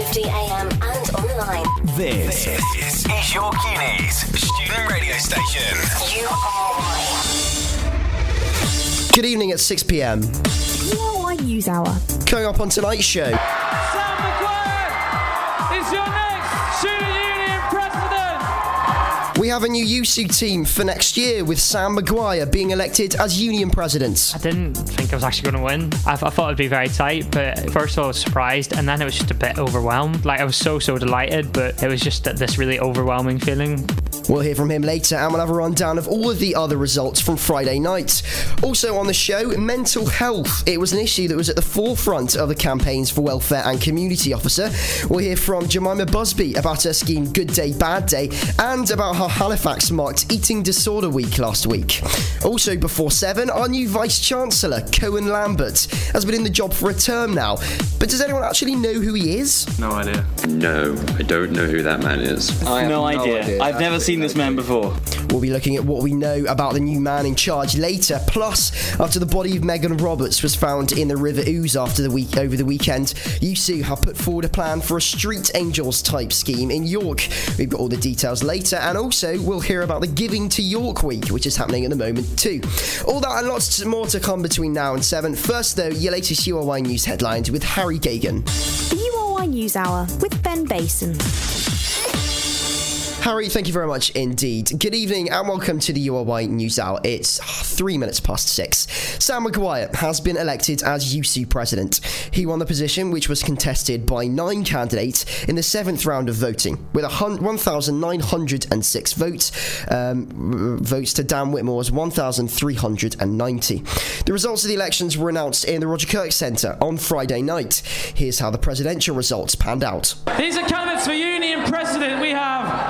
7:50 a.m. and online. This, this is your Cunie's student radio station. You are right. Good evening at 6 pm. URY News Hour. Coming up on tonight's show, we have a new YUSU team for next year with Sam Maguire being elected as union president. I didn't think I was actually going to win. I, I thought it'd be very tight, but first of all, I was surprised, and then it was just a bit overwhelmed. Like I was so so delighted, but it was just this really overwhelming feeling. We'll hear from him later and we'll have a rundown of all of the other results from Friday night. Also on the show, mental health. It was an issue that was at the forefront of the campaigns for welfare and community officer. We'll hear from Jemima Busby about her scheme Good Day, Bad Day and about how Halifax marked Eating Disorder Week last week. Also before 7, our new Vice Chancellor, Koen Lambert, has been in the job for a term now. But does anyone actually know who he is? No idea. No, I don't know who that man is. I have no, idea. I've never seen this man before. We'll be looking at what we know about the new man in charge later. Plus, after the body of Megan Roberts was found in the River Ouse after the week over the weekend, YUSU have put forward a plan for a Street Angels type scheme in York. We've got all the details later, and also we'll hear about the Giving to York week, which is happening at the moment too. All that and lots more to come between now and seven. First, though, your latest URY news headlines with Harry Gagan. The URY News Hour with Ben Basin. Harry, thank you very much indeed. Good evening and welcome to the URY News Hour. It's three minutes past six. Sam Maguire has been elected as YUSU president. He won the position, which was contested by nine candidates in the seventh round of voting, with 1,906 votes. Um, votes to Dan Whitmore's 1,390. The results of the elections were announced in the Roger Kirk Centre on Friday night. Here's how the presidential results panned out. These are candidates for union president. We have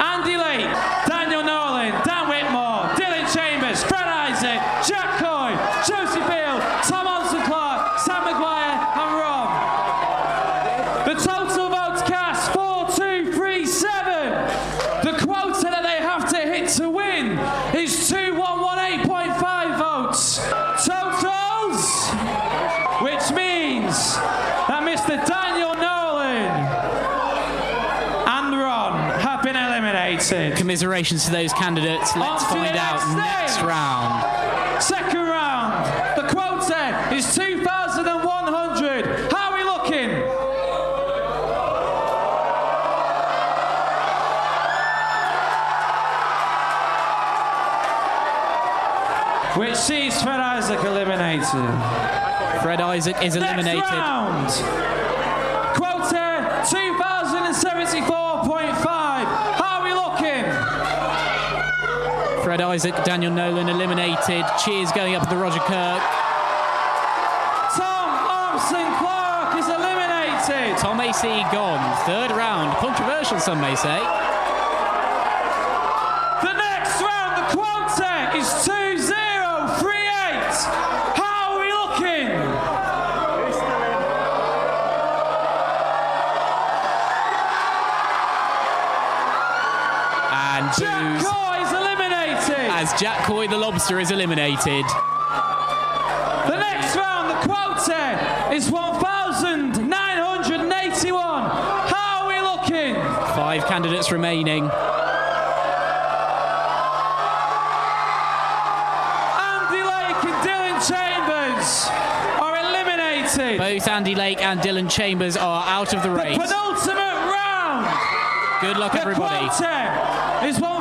Commiserations to those candidates. Let's On find out next next round. Second round. The quota is 2,100. How are we looking? Which sees Fred Isaac eliminated. Fred Isaac is eliminated. Next round. Isaac, Daniel Nolan eliminated. Cheers going up to the Roger Kirk. Tom Armson Clark is eliminated. Tom AC gone. Third round. Controversial, some may say. As Jack Coy the Lobster is eliminated. The next round, the quota is 1,981. How are we looking? Five candidates remaining. Andy Lake and Dylan Chambers are eliminated. Both Andy Lake and Dylan Chambers are out of the race. The penultimate round. Good luck, The everybody. quota is 1,842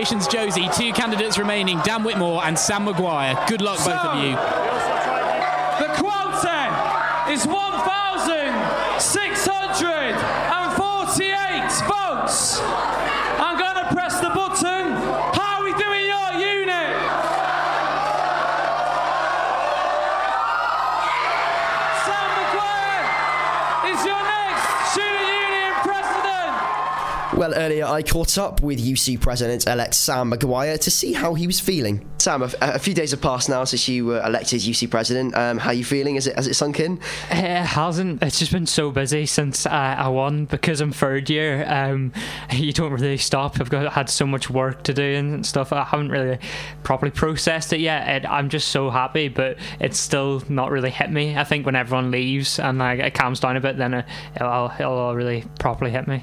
eliminated. Josie. Two candidates remaining Dan Whitmore and Sam Maguire. Good luck, both of you. The quota is 1,648 earlier I caught up with YUSU President elect Sam Maguire to see how he was feeling. Sam, a, a few days have passed now since you were elected as YUSU president. Um, how are you feeling? Has it, has it sunk in? It hasn't. It's just been so busy since uh, I won because I'm third year. Um, you don't really stop. I've got had so much work to do and stuff. I haven't really properly processed it yet. It, I'm just so happy, but it's still not really hit me. I think when everyone leaves and like, it calms down a bit, then it, it'll, it'll really properly hit me.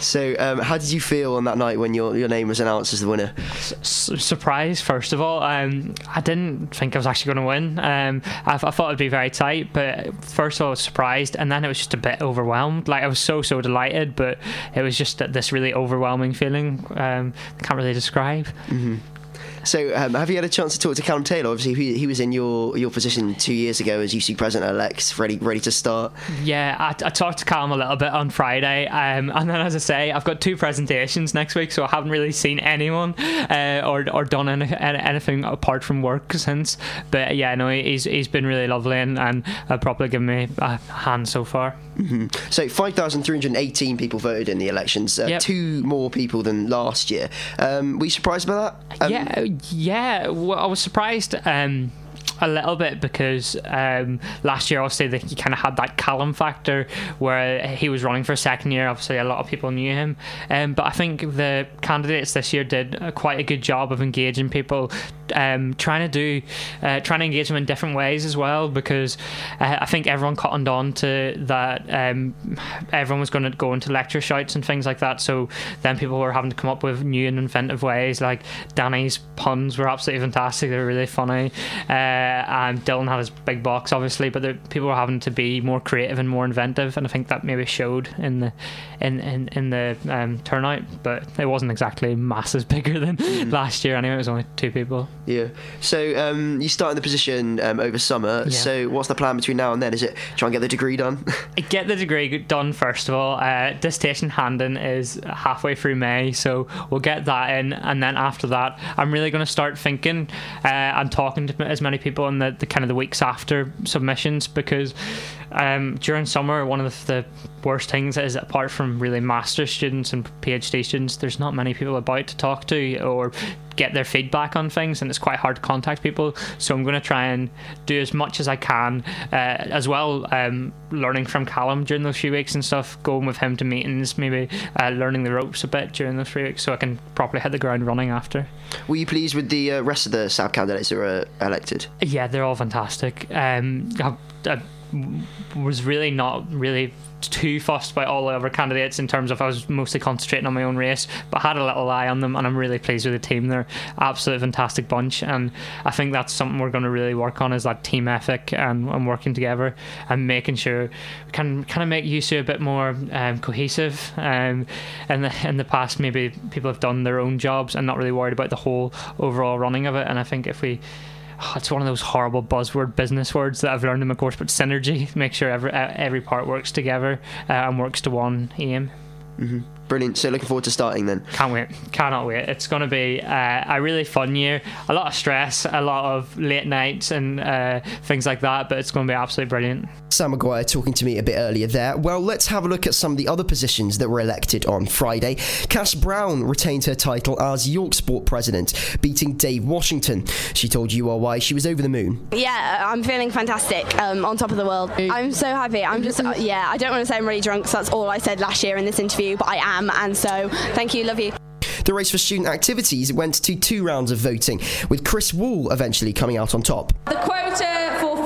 So, um, how did you feel on that night when your, your name was announced as the winner? S- surprise, first of all. Um, I didn't think I was actually going to win. Um, I, I thought it'd be very tight, but first I was surprised, and then it was just a bit overwhelmed. Like I was so so delighted, but it was just this really overwhelming feeling. Um, I can't really describe. Mm-hmm. So, um, have you had a chance to talk to Callum Taylor? Obviously, he, he was in your, your position two years ago as YUSU president elect, ready ready to start. Yeah, I, I talked to Callum a little bit on Friday, um, and then as I say, I've got two presentations next week, so I haven't really seen anyone uh, or or done any, anything apart from work since. But yeah, no, he's he's been really lovely and and uh, probably given me a hand so far. Mm-hmm. So, five thousand three hundred eighteen people voted in the elections, uh, Yep. two more people than last year. Um, were you surprised by that? Um, yeah, yeah. Well, I was surprised. Um, a little bit because um, last year obviously the, he kind of had that Callum factor where he was running for a second year. Obviously a lot of people knew him. Um, but I think the candidates this year did uh, quite a good job of engaging people um, trying to do uh, trying to engage them in different ways as well because uh, I think everyone cottoned on to that um, everyone was going to go into lecture shouts and things like that. So then people were having to come up with new and inventive ways. Like Danny's puns were absolutely fantastic. They were really funny. Uh, and Dylan had his big box obviously but the, people were having to be more creative and more inventive and I think that maybe showed in the in, in, in the um, turnout but it wasn't exactly masses bigger than last year anyway it was only two people Yeah. So um, you start in the position um, over summer. Yeah. So what's the plan between now and then? Is it try and get the degree done? get the degree done first of all. Uh, dissertation handing is halfway through May, so we'll get that in, and then after that, I'm really going to start thinking uh, and talking to as many people in the, the kind of the weeks after submissions because um, during summer, one of the, the worst things is apart from really master students and PhD students, there's not many people about to talk to or get their feedback on things, and it's quite hard to contact people. So I'm going to try and do as much as I can, uh, as well, um, learning from Callum during those few weeks and stuff, going with him to meetings, maybe uh, learning the ropes a bit during those three weeks, so I can properly hit the ground running after. Were you pleased with the uh, rest of the South candidates that were elected? Yeah, they're all fantastic. Um, I, I was really not really too fussed by all the other candidates in terms of I was mostly concentrating on my own race, but had a little eye on them, and I'm really pleased with the team. They're absolute fantastic bunch, and I think that's something we're going to really work on is that team ethic and, and working together and making sure we can kind of make YUSU a bit more um, cohesive. Um, in the in the past, maybe people have done their own jobs and not really worried about the whole overall running of it, and I think if we oh, it's one of those horrible buzzword business words that I've learned in my course, but synergy, make sure every uh, every part works together uh, and works to one aim. Mm-hmm. Brilliant. So looking forward to starting then. Can't wait. Cannot wait. It's going to be uh, a really fun year. A lot of stress, a lot of late nights and uh, things like that, but it's going to be absolutely brilliant. Sam Maguire talking to me a bit earlier there. Well, let's have a look at some of the other positions that were elected on Friday. Cass Brown retained her title as York Sport president, beating Dave Washington. She told you why she was over the moon. Yeah, I'm feeling fantastic. Um, on top of the world. I'm so happy. I'm just, uh, yeah, I don't want to say I'm really drunk, so that's all I said last year in this interview, but I am, and so thank you, love you. The race for student activities went to two rounds of voting, with Chris Wall eventually coming out on top. The quota for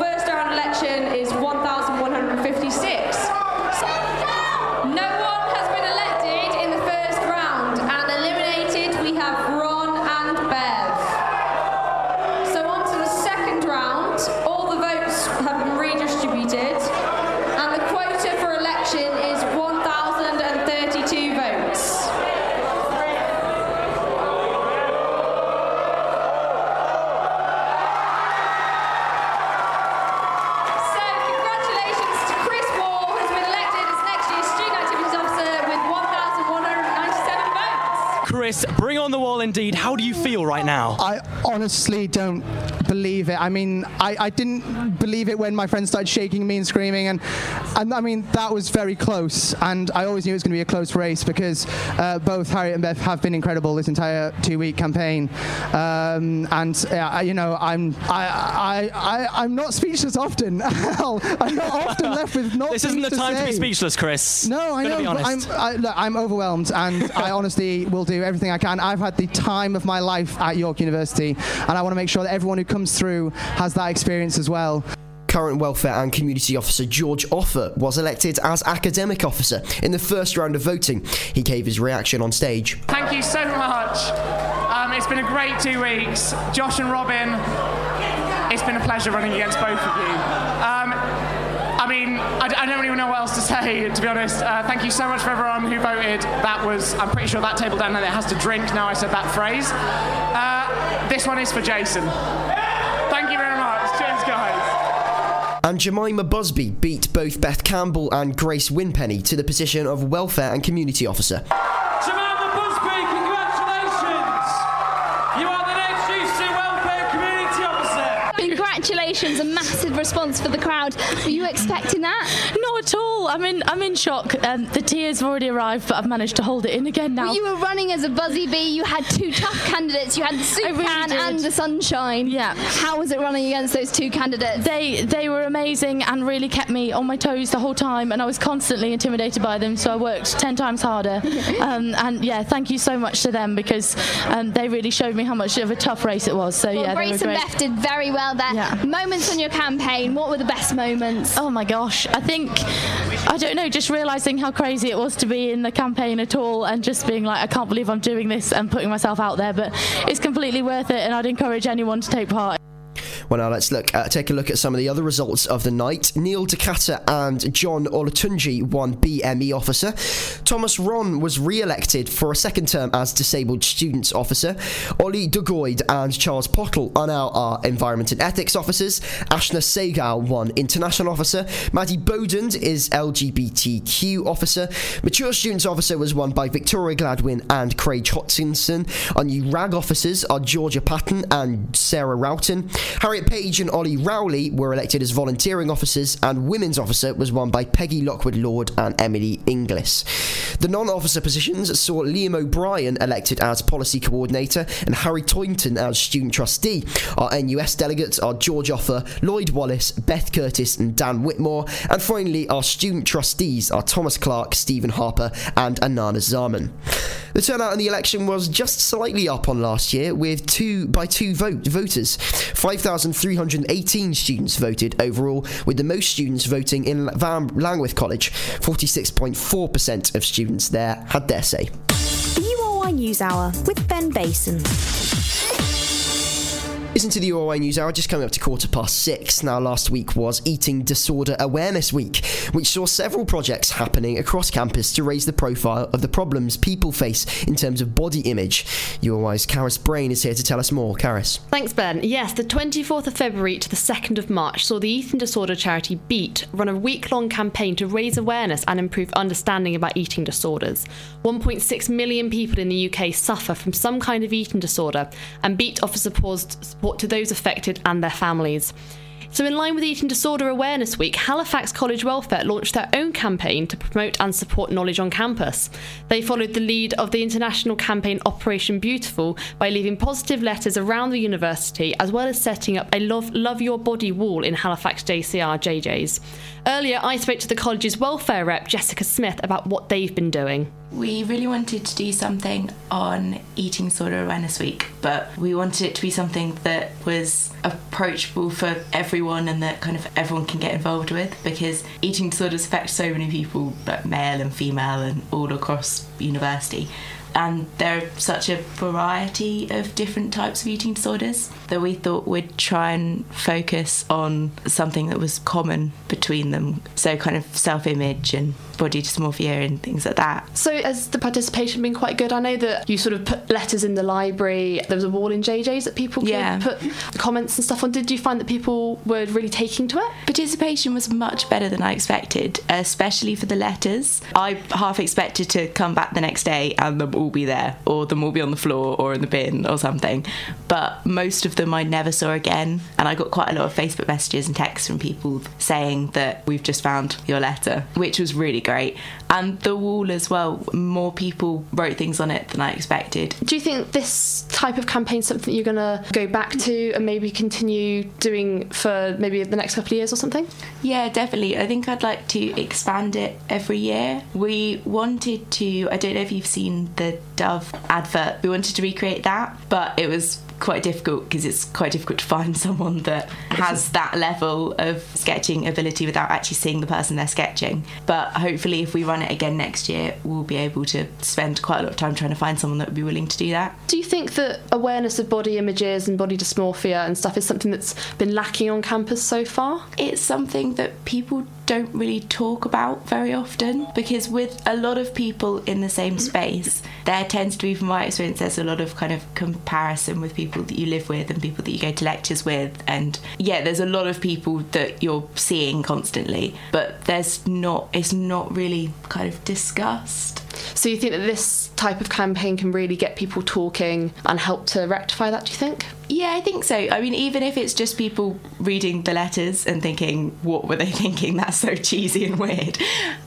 indeed. How do you feel right now? I honestly don't believe it. I mean, I, I didn't believe it when my friends started shaking me and screaming, and and I mean that was very close. And I always knew it was going to be a close race because uh, both Harriet and Beth have been incredible this entire two-week campaign. Um, and uh, you know, I'm I, I, I I'm not speechless often. I'm not often left with not. This isn't the time to say. be speechless, Chris. No, I know. I'm. I, look, I'm overwhelmed, and I honestly will do everything I can. I've had the time of my life at York University, and I want to make sure that everyone who comes through has that experience as well. Current Welfare and Community Officer George Offer was elected as Academic Officer in the first round of voting. He gave his reaction on stage. Thank you so much. Um, it's been a great two weeks. Josh and Robin, it's been a pleasure running against both of you. Um, I mean, I, d- I don't even know what else to say, to be honest. Uh, thank you so much for everyone who voted. That was, I'm pretty sure that table down there has to drink now I said that phrase. Uh, this one is for Jason. Thank you very much. Cheers, guys. And Jemima Busby beat both Beth Campbell and Grace Winpenny to the position of Welfare and Community Officer. A massive response for the crowd. Were you expecting that? Not at all. I'm in. I'm in shock. Um, the tears have already arrived, but I've managed to hold it in again now. Well, you were running as a buzzy bee. You had two tough candidates. You had the soup really can did. and the sunshine. Yeah. How was it running against those two candidates? They they were amazing and really kept me on my toes the whole time, and I was constantly intimidated by them. So I worked ten times harder. um, and yeah, thank you so much to them because um, they really showed me how much of a tough race it was. So Well, yeah, they Grace and. Beth did very well there. Moments on your campaign. What were the best moments? Oh my gosh, I think I don't know, just realizing how crazy it was to be in the campaign at all and just being like I can't believe I'm doing this and putting myself out there, but it's completely worth it and I'd encourage anyone to take part. Well, now let's look uh, take a look at some of the other results of the night. Neil Takata and John Olatunji won BME officer. Thomas Ron was re-elected for a second term as disabled students officer. Ollie Dugoid and Charles Pottle are now our environment and ethics officers. Ashna Segal won international officer. Maddie Bodend is LGBTQ officer. Mature students officer was won by Victoria Gladwin and Craig Hutchinson. Our new RAG officers are Georgia Patton and Sarah Roughton. Harriet Page and Ollie Rowley were elected as volunteering officers, and women's officer was won by Peggy Lockwood Lord and Emily Inglis. The non officer positions saw Liam O'Brien elected as policy coordinator and Harry Toynton as student trustee. Our NUS delegates are George Offer, Lloyd Wallace, Beth Curtis, and Dan Whitmore. And finally, our student trustees are Thomas Clark, Stephen Harper, and Anana Zaman. The turnout in the election was just slightly up on last year, with two by two vote, voters. 5,318 students voted overall, with the most students voting in Van Langwith College. 46.4% of students there had their say. The URY News Hour with Ben Basin. Listen to the URY News Hour just coming up to quarter past six. Now, last week was Eating Disorder Awareness Week, which saw several projects happening across campus to raise the profile of the problems people face in terms of body image. URY's Karis Brain is here to tell us more. Karis. Thanks, Ben. Yes, the 24th of February to the 2nd of March saw the eating disorder charity Beat run a week long campaign to raise awareness and improve understanding about eating disorders. 1.6 million people in the UK suffer from some kind of eating disorder, and Beat offers support support to those affected and their families. So, in line with Eating Disorder Awareness Week, Halifax College Welfare launched their own campaign to promote and support knowledge on campus. They followed the lead of the international campaign Operation Beautiful by leaving positive letters around the university, as well as setting up a Love, Love Your Body wall in Halifax JCR JJ's. Earlier, I spoke to the college's welfare rep, Jessica Smith, about what they've been doing. We really wanted to do something on Eating Disorder Awareness Week, but we wanted it to be something that was approachable for everyone and that kind of everyone can get involved with because eating disorders affect so many people, like male and female and all across university. And there are such a variety of different types of eating disorders that we thought we'd try and focus on something that was common between them. So, kind of self image and body dysmorphia and things like that. So, has the participation been quite good? I know that you sort of put letters in the library. There was a wall in JJ's that people could Yeah. put comments and stuff on. Did you find that people were really taking to it? Participation was much better than I expected, especially for the letters. I half expected to come back the next day and them all be there, or them all be on the floor or in the bin or something. But most of them I never saw again. And I got quite a lot of Facebook messages and texts from people saying that we've just found your letter, which was really great. And the wall as well, more people wrote things on it than I expected. Do you think this type of campaign is something you're going to go back to and maybe continue doing for maybe the next couple of years or something? Yeah, definitely. I think I'd like to expand it every year. We wanted to, I don't know if you've seen the Dove advert, we wanted to recreate that, but it was quite difficult because it's quite difficult to find someone that has that level of sketching ability without actually seeing the person they're sketching. But hopefully, if we run it again next year, we'll be able to spend quite a lot of time trying to find someone that would be willing to do that. Do you think that awareness of body images and body dysmorphia and stuff is something that's been lacking on campus so far? It's something that people don't really talk about very often because with a lot of people in the same space there tends to be from my experience there's a lot of kind of comparison with people that you live with and people that you go to lectures with. And yeah there's a lot of people that you're seeing constantly but there's not it's not really kind of discussed. So you think that this type of campaign can really get people talking and help to rectify that do you think yeah, I think so. I mean, even if it's just people reading the letters and thinking, what were they thinking? That's so cheesy and weird.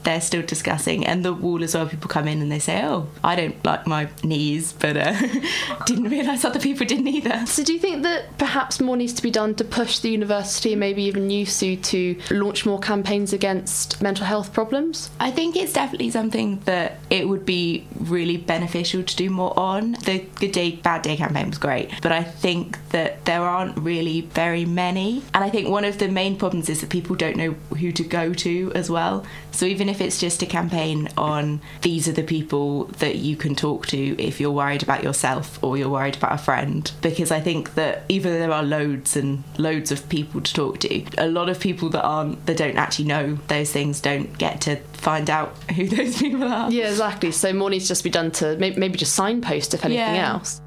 They're still discussing. And the wall as well, people come in and they say, oh, I don't like my knees, but uh, didn't realise other people didn't either. So do you think that perhaps more needs to be done to push the university and maybe even YUSU to launch more campaigns against mental health problems? I think it's definitely something that it would be really beneficial to do more on. The Good Day, Bad Day campaign was great, but I think that there aren't really very many. And I think one of the main problems is that people don't know who to go to as well. So even if it's just a campaign on these are the people that you can talk to if you're worried about yourself or you're worried about a friend, because I think that even though there are loads and loads of people to talk to, a lot of people that aren't that don't actually know those things don't get to find out who those people are. Yeah, exactly. So more needs to just be done to maybe just signpost if anything Yeah. else.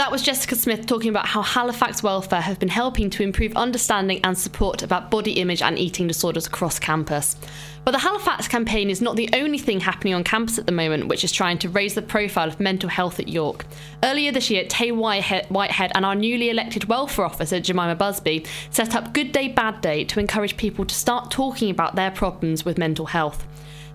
That was Jessica Smith talking about how Halifax Welfare have been helping to improve understanding and support about body image and eating disorders across campus. But the Halifax campaign is not the only thing happening on campus at the moment which is trying to raise the profile of mental health at York. Earlier this year, Tay Whitehead, and our newly elected welfare officer, Jemima Busby, set up Good Day Bad Day to encourage people to start talking about their problems with mental health.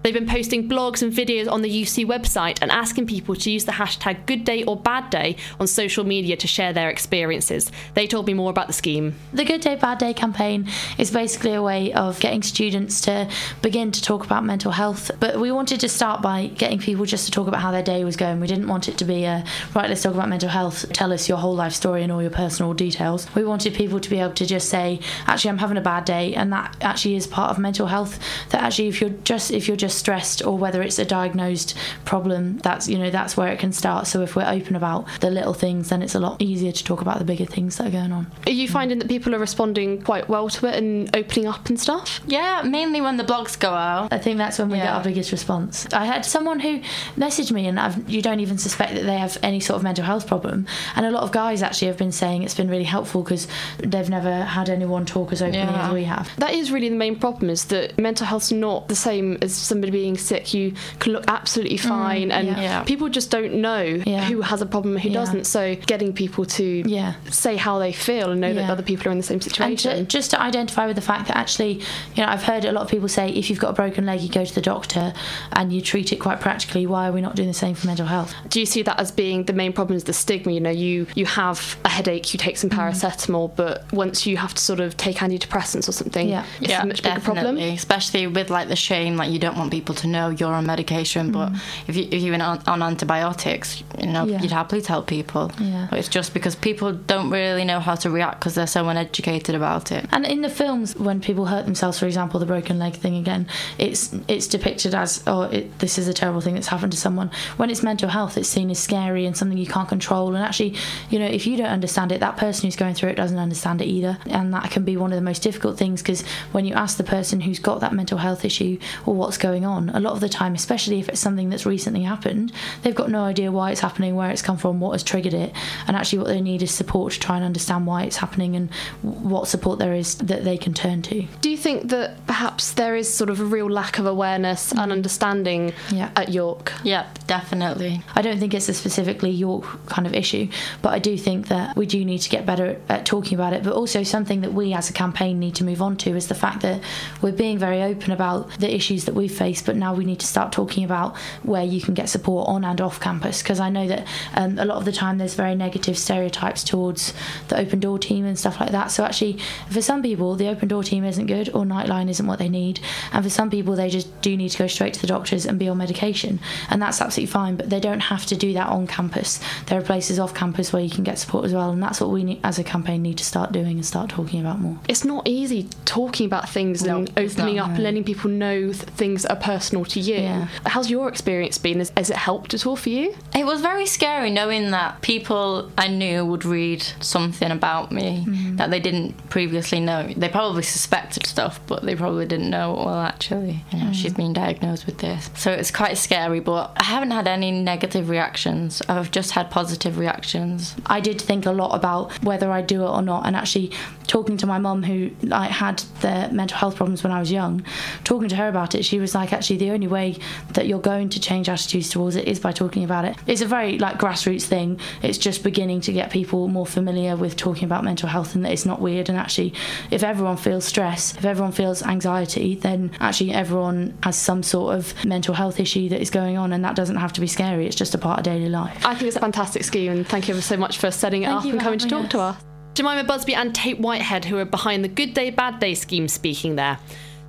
They've been posting blogs and videos on the YUSU website and asking people to use the hashtag good day or bad day on social media to share their experiences. They told me more about the scheme. The Good Day Bad Day campaign is basically a way of getting students to begin to talk about mental health. But we wanted to start by getting people just to talk about how their day was going. We didn't want it to be a right, let's talk about mental health, tell us your whole life story and all your personal details. We wanted people to be able to just say, actually, I'm having a bad day, and that actually is part of mental health. That actually, if you're just if you're just stressed or whether it's a diagnosed problem, that's you know that's where it can start. So if we're open about the little things, then it's a lot easier to talk about the bigger things that are going on. Are you finding that people are responding quite well to it and opening up and stuff? Yeah, mainly when the blogs go out. I think that's when we get our biggest response. I had someone who messaged me, and I've, you don't even suspect that they have any sort of mental health problem. And a lot of guys actually have been saying it's been really helpful because they've never had anyone talk as openly as we have. That is really the main problem is that mental health's not the same as somebody being sick. You can look absolutely fine and Mm, yeah. people just don't know who has a problem and who Yeah. doesn't. So getting people to say how they feel and know that other people are in the same And situation. to, just to identify with the fact that actually, you know, I've heard a lot of people say if you've got a broken leg, you go to the doctor and you treat it quite practically. Why are we not doing the same for mental health? Do you see that as being the main problem is the stigma? You know, you you have a headache, you take some Mm. paracetamol, but once you have to sort of take antidepressants or something, it's a much bigger problem. definitely. Especially with like the shame, like you don't want people to know you're on medication, but if you if you're on, on antibiotics, you know, Mm. Yeah. you'd happily tell people. Yeah. But it's just because people don't really know how to react because they're so uneducated about it. And in the films, when people hurt themselves, for example, the broken leg thing again, it's it's depicted as oh, it, this is a terrible thing that's happened to someone. When it's mental health, it's seen as scary and something you can't control. And actually, you know, if you don't understand it, that person who's going through it doesn't understand it either. And that can be one of the most difficult things because when you ask the person who's got that mental health issue or what's going going on. A lot of the time, especially if it's something that's recently happened, they've got no idea why it's happening, where it's come from, what has triggered it, and actually what they need is support to try and understand why it's happening and what support there is that they can turn to. Do you think that perhaps there is sort of a real lack of awareness and mm. understanding yeah. at York? Yeah, definitely. I don't think it's a specifically York kind of issue, but I do think that we do need to get better at talking about it. But also, something that we as a campaign need to move on to is the fact that we're being very open about the issues that we face, but now we need to start talking about where you can get support on and off campus. Because I know that um, a lot of the time there's very negative stereotypes towards the open door team and stuff like that. So, actually, for some people, the open door team isn't good or Nightline isn't what they need. And for some people, they just do need to go straight to the doctors and be on medication. And that's absolutely fine, but they don't have to do that on campus. There are places off campus where you can get support as well. And that's what we need, as a campaign need to start doing and start talking about more. It's not easy talking about things and opening up and letting people know th- things that are personal to you. Yeah. How's your experience been? Has, has it helped at all for you? It was very scary knowing that people I knew would read something about me mm-hmm. Mhm. that they didn't previously know. They probably suspected stuff, but they probably didn't know, well, actually, you know, Mm. she's been diagnosed with this. So it's quite scary, but I haven't had any negative reactions. I've just had positive reactions. I did think a lot about whether I'd do it or not, and actually talking to my mum, who like had the mental health problems when I was young, talking to her about it, she was like, actually, the only way that you're going to change attitudes towards it is by talking about it. It's a very like grassroots thing. It's just beginning to get people more familiar with talking about mental health, and that it's not weird. And actually, if everyone feels stress, if everyone feels anxiety, then actually everyone has some sort of mental health issue that is going on, and that doesn't have to be scary. It's just a part of daily life. I think it's a fantastic scheme, and thank you ever so much for setting it Thank up and coming to talk to us. Jemima Busby and Tate Whitehead, who are behind the Good Day Bad Day scheme, speaking there.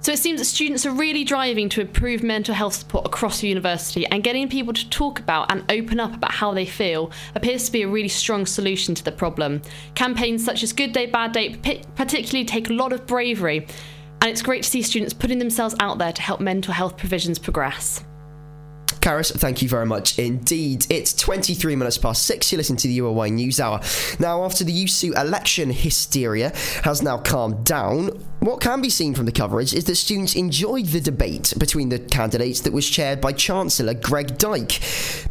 So it seems that students are really driving to improve mental health support across the university, and getting people to talk about and open up about how they feel appears to be a really strong solution to the problem. Campaigns such as Good Day Bad Day particularly take a lot of bravery, and it's great to see students putting themselves out there to help mental health provisions progress. Karis, thank you very much indeed. It's 23 minutes past six. You listen to the URY News Hour. Now, after the YUSU election hysteria has now calmed down, what can be seen from the coverage is that students enjoyed the debate between the candidates that was chaired by Chancellor Greg Dyke.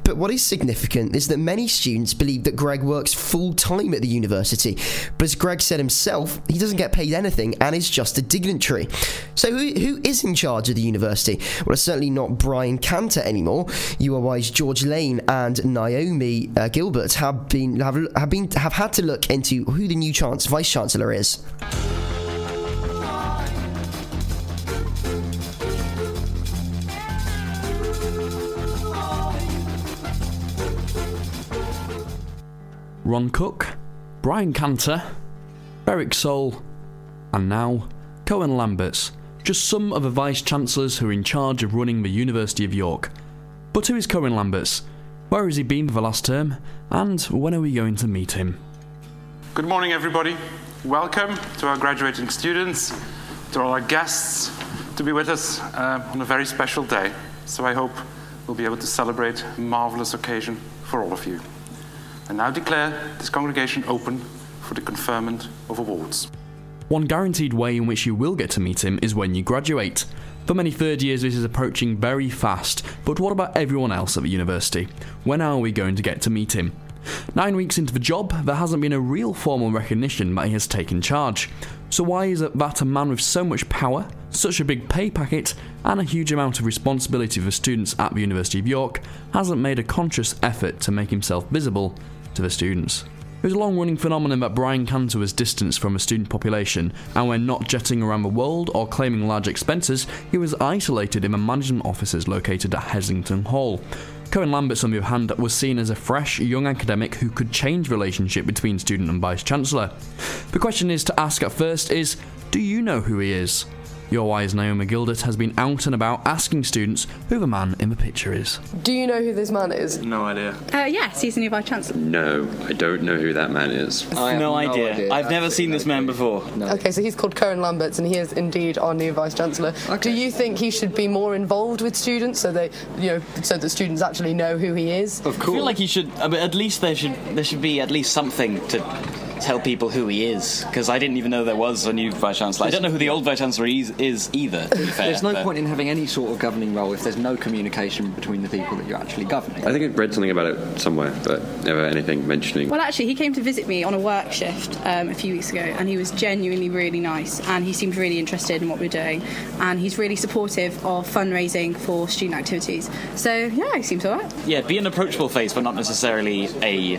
But what is significant is that many students believe that Greg works full time at the university. But as Greg said himself, he doesn't get paid anything and is just a dignitary. So who, who is in charge of the university? Well, it's certainly not Brian Cantor anymore. URY's George Lane and Naomi uh, Gilbert have been have, have been have had to look into who the new chance vice chancellor is. Ron Cooke, Brian Cantor, Berrick Saul, and now Koen Lamberts, just some of the Vice Chancellors who are in charge of running the University of York. But who is Koen Lamberts? Where has he been for the last term? And when are we going to meet him? Good morning, everybody. Welcome to our graduating students, to all our guests, to be with us uh, on a very special day. So I hope we'll be able to celebrate a marvelous occasion for all of you. I now declare this congregation open for the conferment of awards. One guaranteed way in which you will get to meet him is when you graduate. For many third years, this is approaching very fast, but what about everyone else at the university? When are we going to get to meet him? Nine weeks into the job, there hasn't been a real formal recognition that he has taken charge. So, why is it that a man with so much power, such a big pay packet, and a huge amount of responsibility for students at the University of York hasn't made a conscious effort to make himself visible to the students? It was a long running phenomenon that Brian Cantor was distanced from the student population, and when not jetting around the world or claiming large expenses, he was isolated in the management offices located at Heslington Hall. Koen Lamberts, on the other hand, was seen as a fresh, young academic who could change relationship between student and vice chancellor. The question is to ask at first is do you know who he is? URY's Naomi Gilbert has been out and about asking students who the man in the picture is. Do you know who this man is? No idea. Uh, yes, he's the new Vice Chancellor. No, I don't know who that man is. I have no, idea. I've never seen this man before. Okay, so he's called Koen Lamberts, and he is indeed our new Vice Chancellor. Do you think he should be more involved with students, so they, you know, so that students actually know who he is? Of course. I feel like he should. I mean, at least there should there should be at least something to tell people who he is because I didn't even know there was a new vice chancellor. I don't know who the old vice chancellor is, is either. To be fair, There's no but- point in having any sort of governing role if there's no communication between the people that you're actually governing. I think I read something about it somewhere, but never anything mentioning. Well, actually, he came to visit me on a work shift um, a few weeks ago, and he was genuinely really nice, and he seemed really interested in what we're doing, and he's really supportive of fundraising for student activities. So yeah, he seems alright. Yeah, be an approachable face, but not necessarily a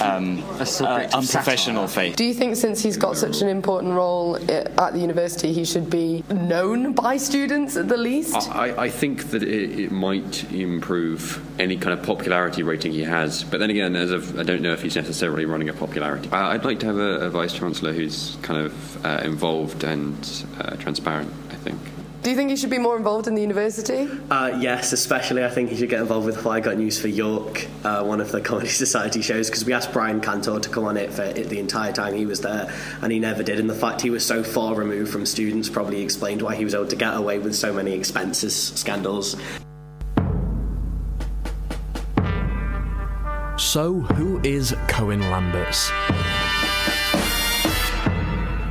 um, uh, unprofessional face. Do you think since he's got such an important role at the university, he should be known by students at the least? I, I think that it, it might improve any kind of popularity rating he has, but then again, as of, I don't know if he's necessarily running a popularity. I, I'd like to have a, a vice chancellor who's kind of uh, involved and uh, transparent. I think. Do you think he should be more involved in the university? Uh, yes, especially I think he should get involved with Have I Got News for York, uh, one of the Comedy Society shows, because we asked Brian Cantor to come on it for it the entire time he was there, and he never did. And the fact he was so far removed from students probably explained why he was able to get away with so many expenses scandals. So, who is Koen Lamberts?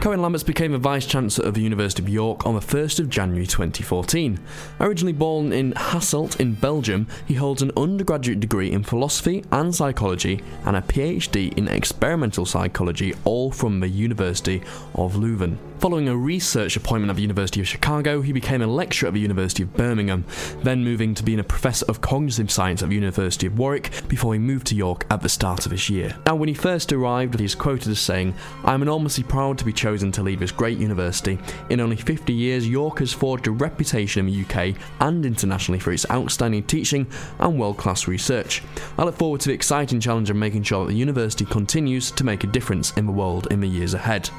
Koen Lamberts became a Vice Chancellor of the University of York on the 1st of January 2014. Originally born in Hasselt in Belgium, he holds an undergraduate degree in philosophy and psychology and a PhD in experimental psychology, all from the University of Leuven. Following a research appointment at the University of Chicago, he became a lecturer at the University of Birmingham, then moving to being a professor of cognitive science at the University of Warwick before he moved to York at the start of this year. Now, when he first arrived, he is quoted as saying, I am enormously proud to be chosen to leave this great university. In only 50 years, York has forged a reputation in the UK and internationally for its outstanding teaching and world class research. I look forward to the exciting challenge of making sure that the university continues to make a difference in the world in the years ahead.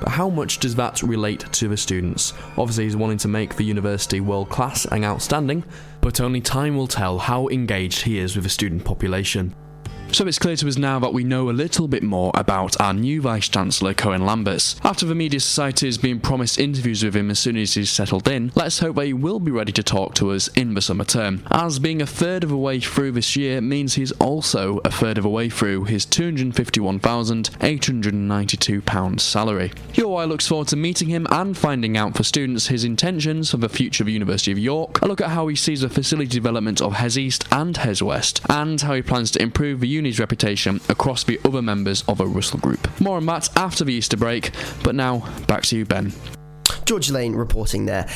But how much does that relate to the students? Obviously, he's wanting to make the university world class and outstanding, but only time will tell how engaged he is with the student population. So it's clear to us now that we know a little bit more about our new Vice Chancellor, Koen Lamberts. After the Media Society has been promised interviews with him as soon as he's settled in, let's hope that he will be ready to talk to us in the summer term. As being a third of the way through this year means he's also a third of the way through his £251,892 salary. URY looks forward to meeting him and finding out for students his intentions for the future of the University of York, a look at how he sees the facility development of Hes East and Hes West, and how he plans to improve the uni's reputation across the other members of a Russell Group. More on that after the Easter break, but now back to you, Ben. George Lane reporting there.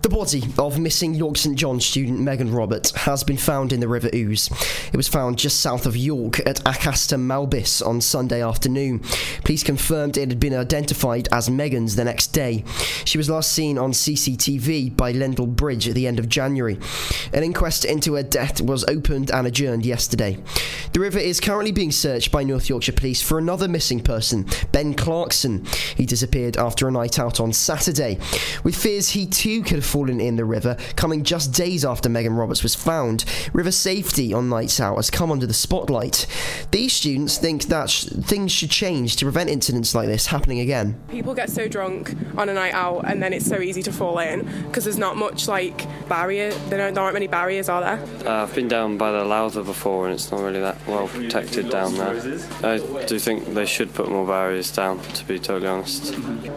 The body of missing York St John student Megan Roberts has been found in the River Ouse. It was found just south of York at Acaster Malbis on Sunday afternoon. Police confirmed it had been identified as Megan's the next day. She was last seen on CCTV by Lendal Bridge at the end of January. An inquest into her death was opened and adjourned yesterday. The river is currently being searched by North Yorkshire Police for another missing person, Ben Clarkson. He disappeared after a night out on Saturday, with fears he too could have fallen in the river, coming just days after Megan Roberts was found. River safety on nights out has come under the spotlight. These students think that sh- things should change to prevent incidents like this happening again. People get so drunk on a night out and then it's so easy to fall in because there's not much like barrier, there aren't, there aren't many barriers, are there? Uh, I've been down by the Lowther before and it's not really that well protected down there. I do think they should put more barriers down, to be totally honest.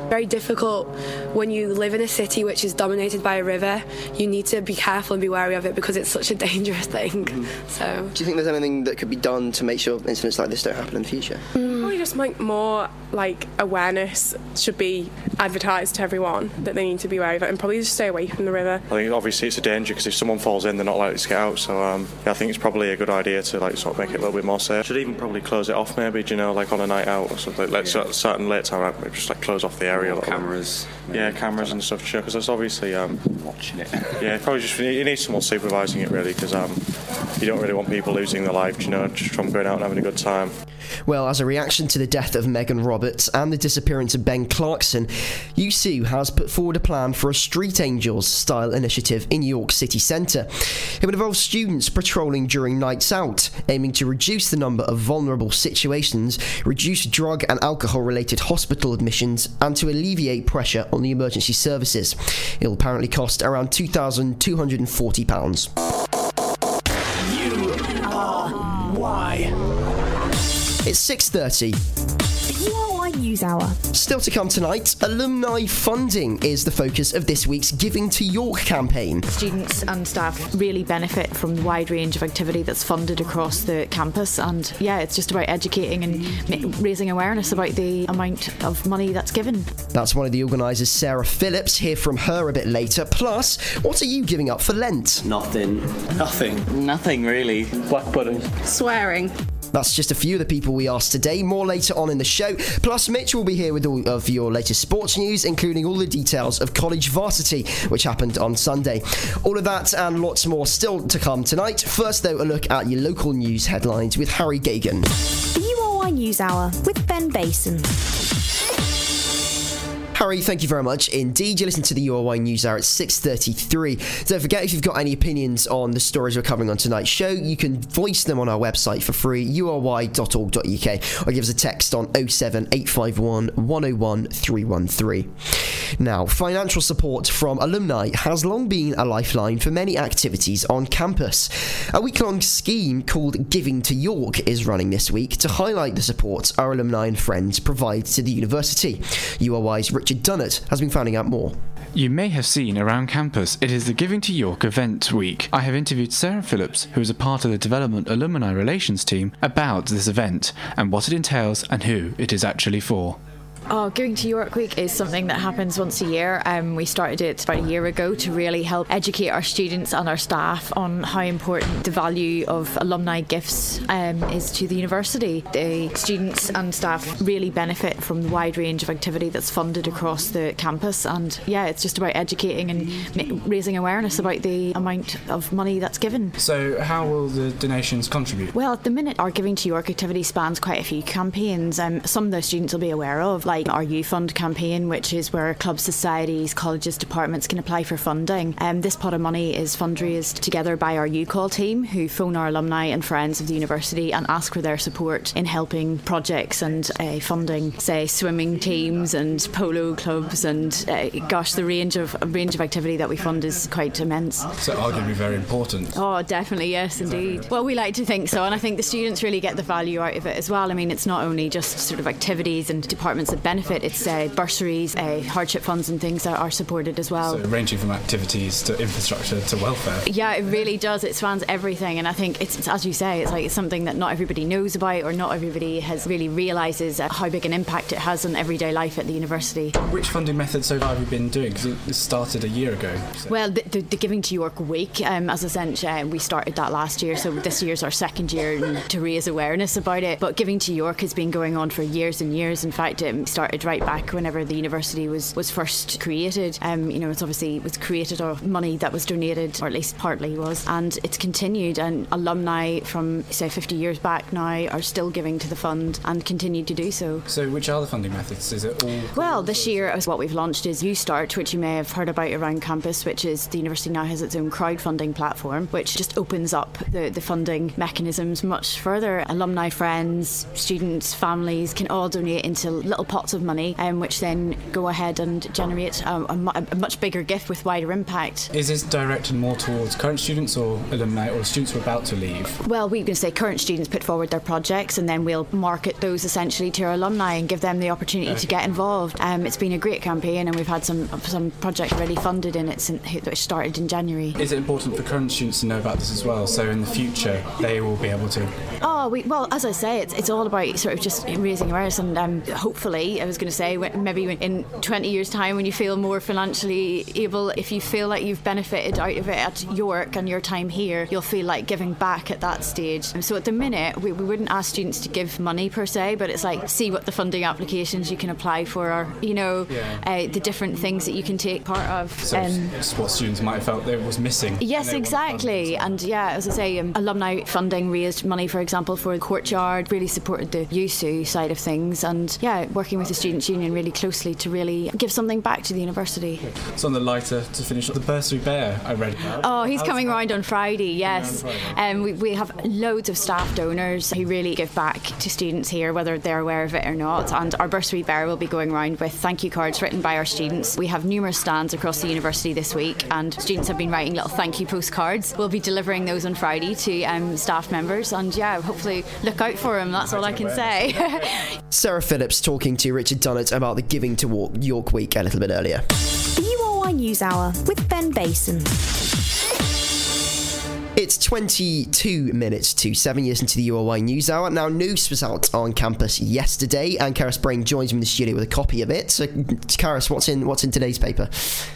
very difficult when you live in a city which is dominated by a river. You need to be careful and be wary of it because it's such a dangerous thing. So, Do you think there's anything that could be done to make sure incidents like this don't happen in the future? Probably just like more like awareness should be advertised to everyone that they need to be wary of it and probably just stay away from the river. I think obviously it's a danger because if someone falls in, they're not likely to get out. So um, yeah, I think it's probably a good idea to like sort of make it a little bit more safe. Should even probably close it off, maybe. Do you know, like on a night out or something. Like cer- certain late time out, just like close off the area. a little bit. cameras. Yeah, cameras and stuff. Because there's obviously um, watching it. yeah, probably just you need someone supervising it really because um, you don't really want people losing their life. do You know, just from going out and having a good time. Well, as a reaction to the death of Megan Roberts and the disappearance of Ben Clarkson, YUSU has put forward a plan for a Street Angels style initiative in York City Centre. It would involve students patrolling during nights out, aiming to reduce the number of vulnerable situations, reduce drug and alcohol related hospital admissions, and to alleviate pressure on the emergency services. It will apparently cost around £2,240. U R Y. It's 6:30. URY News Hour. Still to come tonight, alumni funding is the focus of this week's Giving to York campaign. Students and staff really benefit from the wide range of activity that's funded across the campus, and yeah, it's just about educating and raising awareness about the amount of money that's given. That's one of the organisers, Sarah Phillips. Hear from her a bit later. Plus, what are you giving up for Lent? Nothing. Nothing. Nothing really. Black pudding. Swearing. That's just a few of the people we asked today. More later on in the show. Plus, Mitch will be here with all of your latest sports news, including all the details of college varsity, which happened on Sunday. All of that and lots more still to come tonight. First, though, a look at your local news headlines with Harry Gagan. The URY News Hour with Ben Basin. Harry, thank you very much indeed. You listen to the URY News Hour at 6.33. Don't forget, if you've got any opinions on the stories we're covering on tonight's show, you can voice them on our website for free, ury.org.uk, or give us a text on 07851 101 313. Now, financial support from alumni has long been a lifeline for many activities on campus. A week-long scheme called Giving to York is running this week to highlight the support our alumni and friends provide to the university. URY's Richard Dunnett has been finding out more. You may have seen around campus, it is the Giving to York event week. I have interviewed Sarah Phillips, who is a part of the Development Alumni Relations team, about this event and what it entails and who it is actually for. Oh, Giving to York Week is something that happens once a year. Um, we started it about a year ago to really help educate our students and our staff on how important the value of alumni gifts um, is to the university. The students and staff really benefit from the wide range of activity that's funded across the campus, and yeah, it's just about educating and raising awareness about the amount of money that's given. So, how will the donations contribute? Well, at the minute, our Giving to York activity spans quite a few campaigns. Um, some of the students will be aware of, like our U Fund campaign, which is where clubs, societies, colleges, departments can apply for funding. Um, this pot of money is fundraised together by our U Call team, who phone our alumni and friends of the university and ask for their support in helping projects and uh, funding, say, swimming teams and polo clubs, and uh, gosh, the range of range of activity that we fund is quite immense. So, arguably very important. Oh, definitely, yes, indeed. Well, we like to think so, and I think the students really get the value out of it as well. I mean, it's not only just sort of activities and departments that benefit, it's uh, bursaries, uh, hardship funds, and things that are supported as well. So, ranging from activities to infrastructure to welfare. Yeah, it really does. It spans everything, and I think it's, it's as you say, it's like it's something that not everybody knows about, or not everybody has really realises uh, how big an impact it has on everyday life at the university. Which funding methods so far have you been doing? Because it started a year ago. So. Well, the, the, the Giving to York Week, um, as I said, uh, we started that last year, so this year's our second year to raise awareness about it. But Giving to York has been going on for years and years. In fact, it started right back whenever the university was, was first created. Um, you know, it's obviously was created or money that was donated, or at least partly was, and it's continued. And alumni from say 50 years back now are still giving to the fund and continue to do so. So, which are the funding methods? Is it all? Well, this year, as what we've launched is UStart, which you may have heard about around campus, which is the university now has its own crowdfunding platform, which just opens up the, the funding mechanisms much further. Alumni friends, students, families can all donate into little pots of money, um, which then go ahead and generate um, a, mu- a much bigger gift with wider impact. Is this directed more towards current students or alumni or students who are about to leave? Well, we can say current students put forward their projects and then we'll market those essentially to our alumni and give them the opportunity to get involved. Um, it's been a great campaign and we've had some some projects already funded in it since it started in January. Is it important for current students to know about this as well? So in the future they will be able to. Oh, we, well, as I say, it's, it's all about sort of just raising awareness and um, hopefully, I was going to say, maybe in 20 years' time when you feel more financially able, if you feel like you've benefited out of it at York and your time here, you'll feel like giving back at that stage. So at the minute, we, we wouldn't ask students to give money per se, but it's like see what the funding applications you can apply for are, you know, uh, the different things that you can take part of. So Um, it's what students might have felt there was missing. Yes, exactly. And yeah, as I say, um, alumni funding raised money, for example, for the courtyard, really supported the YUSU side of things. And yeah, working with the Students' Union really closely to really give something back to the university. So on the lighter to finish the bursary bear I read about. Oh, he's coming round on Friday, yes. Um, we, we have loads of staff donors who really give back to students here, whether they're aware of it or not. And our bursary bear will be going around with thank you cards written by our students. We have numerous stands across the university this week, and students have been writing little thank you postcards. We'll be delivering those on Friday to um, staff members, and yeah, hopefully look out for them. That's all I can say. Sarah Phillips talking to Richard Dunnett about the Giving to walk York Week a little bit earlier. The URY News Hour with Ben Bason. It's 22 minutes to 7 years into the URY News Hour. Now, Nouse was out on campus yesterday, and Karis Brain joins me in the studio with a copy of it. So, Karis, what's in what's in today's paper?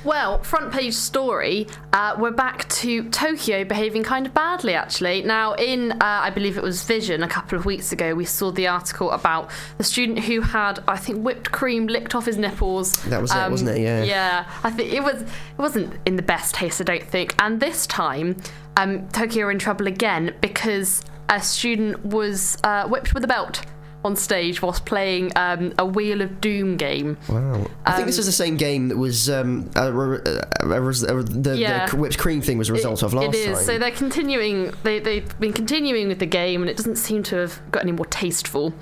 Well, front page story. Uh, we're back to Tokyo behaving kind of badly, actually. Now, in uh, I believe it was Vision a couple of weeks ago, we saw the article about the student who had, I think, whipped cream licked off his nipples. That was um, it, wasn't it? Yeah. Yeah, I think it was. It wasn't in the best taste, I don't think. And this time um, Tokyo are in trouble again because a student was uh, whipped with a belt on stage whilst playing um, a Wheel of Doom game. Wow. I think this is the same game that was um, uh, the, Yeah. the whipped cream thing was a result of last time. it is. time. So they're continuing. They they've been continuing with the game, and it doesn't seem to have got any more tasteful.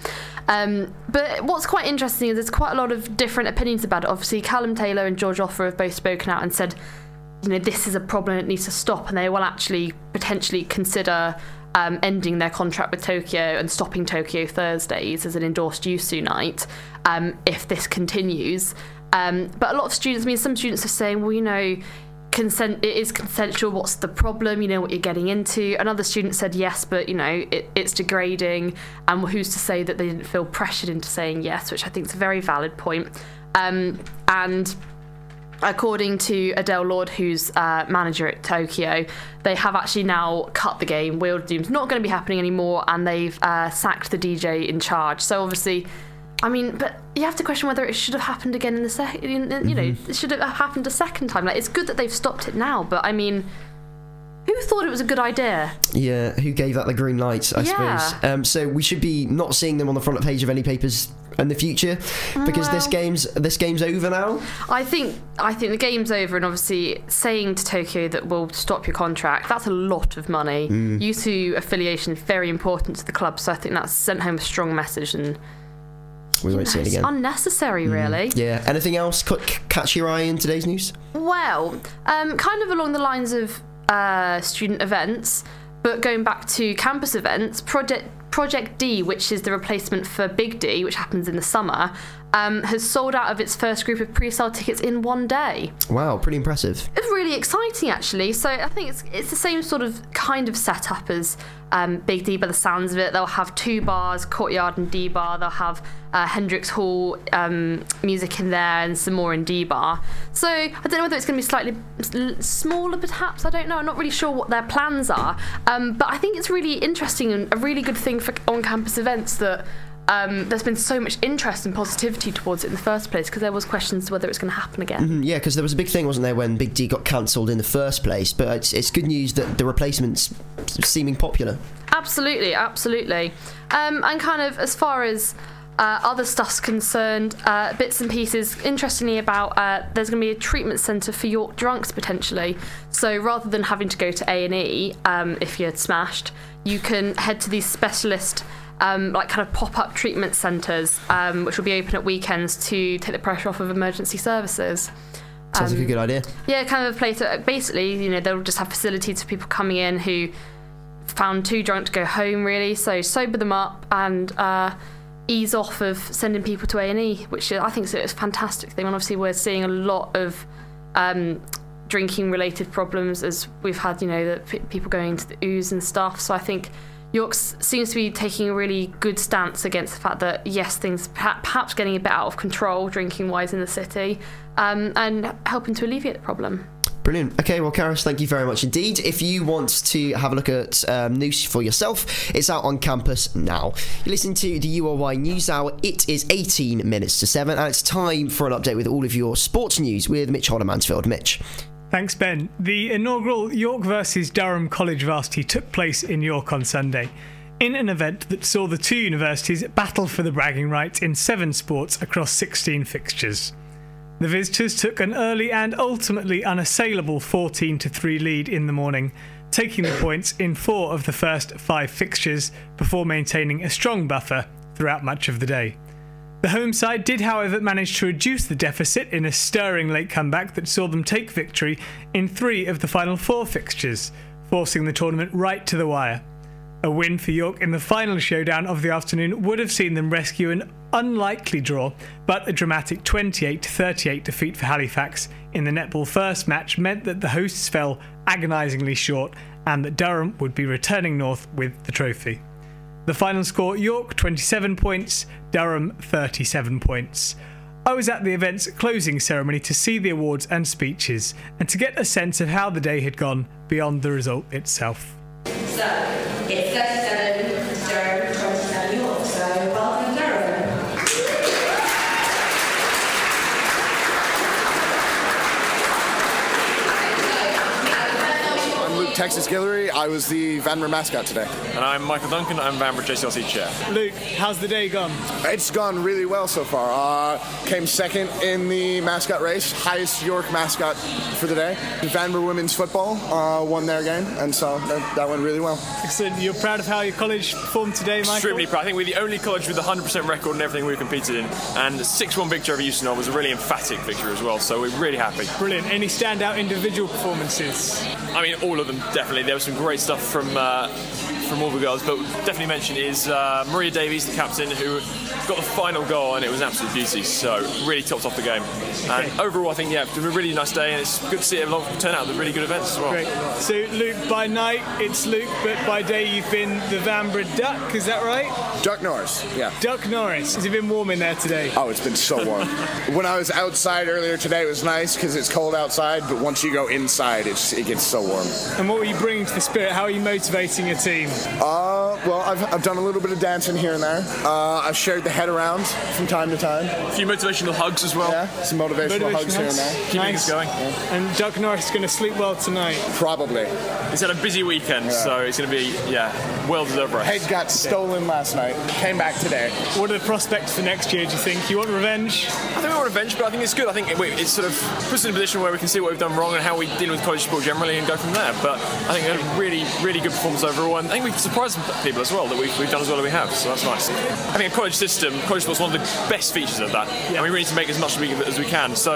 Um, but what's quite interesting is there's quite a lot of different opinions about it. Obviously, Kallum Taylor and George Offer have both spoken out and said, you know, this is a problem that needs to stop, and they will actually potentially consider um, ending their contract with Tokyo and stopping Tokyo Thursdays as an endorsed YUSU night um, if this continues. Um, but a lot of students, I mean, some students are saying, well, you know, consent it is consensual what's the problem? You know what you're getting into. Another student said yes but you know it, it's degrading and who's to say that they didn't feel pressured into saying yes which i think is a very valid point. Um, and according to Adele Lord, who's uh, manager at Tokyo, they have actually now cut the game. Wheel of Doom's not going to be happening anymore, and they've uh, sacked the DJ in charge. So obviously, I mean, but you have to question whether it should have happened again in the second. You know, Mm-hmm. it should have happened a second time. Like it's good that they've stopped it now, but I mean. Who thought it was a good idea? Yeah, who gave that the green light, I Yeah. suppose. Um, so we should be not seeing them on the front page of any papers in the future because this game's this game's over now. I think I think the game's over, and obviously saying to Tokyo that we'll stop your contract, that's a lot of money. Mm. YUSU affiliation is very important to the club, so I think that's sent home a strong message, and We won't see it again. unnecessary, really. Yeah. Anything else ca- catch your eye in today's Nouse? Well, um, kind of along the lines of uh, student events, but going back to campus events, Project Project D, which is the replacement for Big D, which happens in the summer, um, has sold out of its first group of pre-sale tickets in one day. Wow, pretty impressive. It's really exciting, actually. So I think it's it's the same sort of kind of setup as um, Big D by the sounds of it. They'll have two bars, Courtyard and D Bar. They'll have uh, Hendrix Hall um, music in there and some more in D Bar. So I don't know whether it's going to be slightly smaller, perhaps. I don't know. I'm not really sure what their plans are. Um, but I think it's really interesting and a really good thing for on-campus events that. Um, there's been so much interest and positivity towards it in the first place because there was questions whether it's going to happen again. Mhm, yeah, because there was a big thing, wasn't there, when Big D got cancelled in the first place? But it's, it's good news that the replacement's seeming popular. Absolutely, absolutely. Um, and kind of as far as uh, other stuff's concerned, uh, bits and pieces. Interestingly, about uh, there's going to be a treatment centre for York drunks potentially. So rather than having to go to A and E um, if you're smashed, you can head to these specialist. Um, like kind of pop-up treatment centres, um, which will be open at weekends to take the pressure off of emergency services. Sounds like a Um, good idea. yeah, kind of a place that basically, you know, they'll just have facilities for people coming in who found too drunk to go home, really. So sober them up and uh, ease off of sending people to A and E, which I think is a fantastic thing. And obviously, we're seeing a lot of um, drinking-related problems as we've had, you know, the p- people going to the ooze and stuff. So I think. York seems to be taking a really good stance against the fact that yes, things perhaps getting a bit out of control drinking wise in the city, um, and helping to alleviate the problem. Brilliant. Okay, well, Karis, thank you very much indeed. If you want to have a look at um, Nouse for yourself, it's out on campus now. You listen to the URY News Hour. It is 18 minutes to 7, and it's time for an update with all of your sports news with Mitch Hodder Mansfield. Mitch. Thanks, Ben. The inaugural York versus Durham College varsity took place in York on Sunday. in an event that saw the two universities battle for the bragging rights in seven sports across 16 fixtures. The visitors took an early and ultimately unassailable 14 3 lead in the morning, taking the points in four of the first five fixtures before maintaining a strong buffer throughout much of the day. The home side did, however, manage to reduce the deficit in a stirring late comeback that saw them take victory in three of the final four fixtures, forcing the tournament right to the wire. A win for York in the final showdown of the afternoon would have seen them rescue an unlikely draw, but a dramatic 28 38 defeat for Halifax in the netball first match meant that the hosts fell agonisingly short and that Durham would be returning north with the trophy. The final score York 27 points, Durham 37 points. I was at the event's closing ceremony to see the awards and speeches and to get a sense of how the day had gone beyond the result itself. So, it's 37 Durham, 27 York, so welcome Durham. I'm Luke Texas Guillory. I was the Vanbrugh mascot today. And I'm Michael Duncan. I'm Vanbrugh JCRC chair. Luke, how's the day gone? It's gone really well so far. Uh, came second in the mascot race, highest York mascot for the day. Vanbrugh women's football uh, won their game, and so that, that went really well. Excellent. You're proud of how your college performed today, Michael? Extremely proud. I think we're the only college with a 100% record in everything we've competed in. And the 6 1 victory over UCNOB was a really emphatic victory as well, so we're really happy. Brilliant. Any standout individual performances? I mean, all of them, definitely. There was some great stuff from. Uh, from all the girls, but definitely mention is uh, Maria Davies, the captain, who got the final goal, and it was an absolute beauty. So really topped off the game. And overall, I think yeah, it was a really nice day, and it's good to see a long turnout of really good events as well. Great. So, Luke, by night it's Luke, but by day you've been the Vanbrugh Duck, is that right? Duck Norris, yeah. Duck Norris. Has it been warm in there today? Oh, it's been so warm. when I was outside earlier today, it was nice because it's cold outside, but once you go inside, it's, it gets so warm. And what were you bringing to the spirit? How are you motivating your team? Uh, well, I've, I've done a little bit of dancing here and there. Uh, I've shared the head around from time to time. A few motivational hugs as well. Yeah, some motivational, hugs, here and there. Keeping Nice. us going. And Duck Norris is going to sleep well tonight. Probably. He's had a busy weekend, Yeah. so it's going to be, yeah, well deserved rest. Head got stolen last night. Came back today. What are the prospects for next year, do you think? You want revenge? I think we want revenge, but I think it's good. I think it, it sort of puts us in a position where we can see what we've done wrong and how we deal with college sport generally and go from there. But I think a really, really good performance overall, and I think we've surprised some people as well that we've, we've done as well as we have, so that's nice. I think a college system, college sport's one of the best features of that, and we really need to make as much as we, as we can. So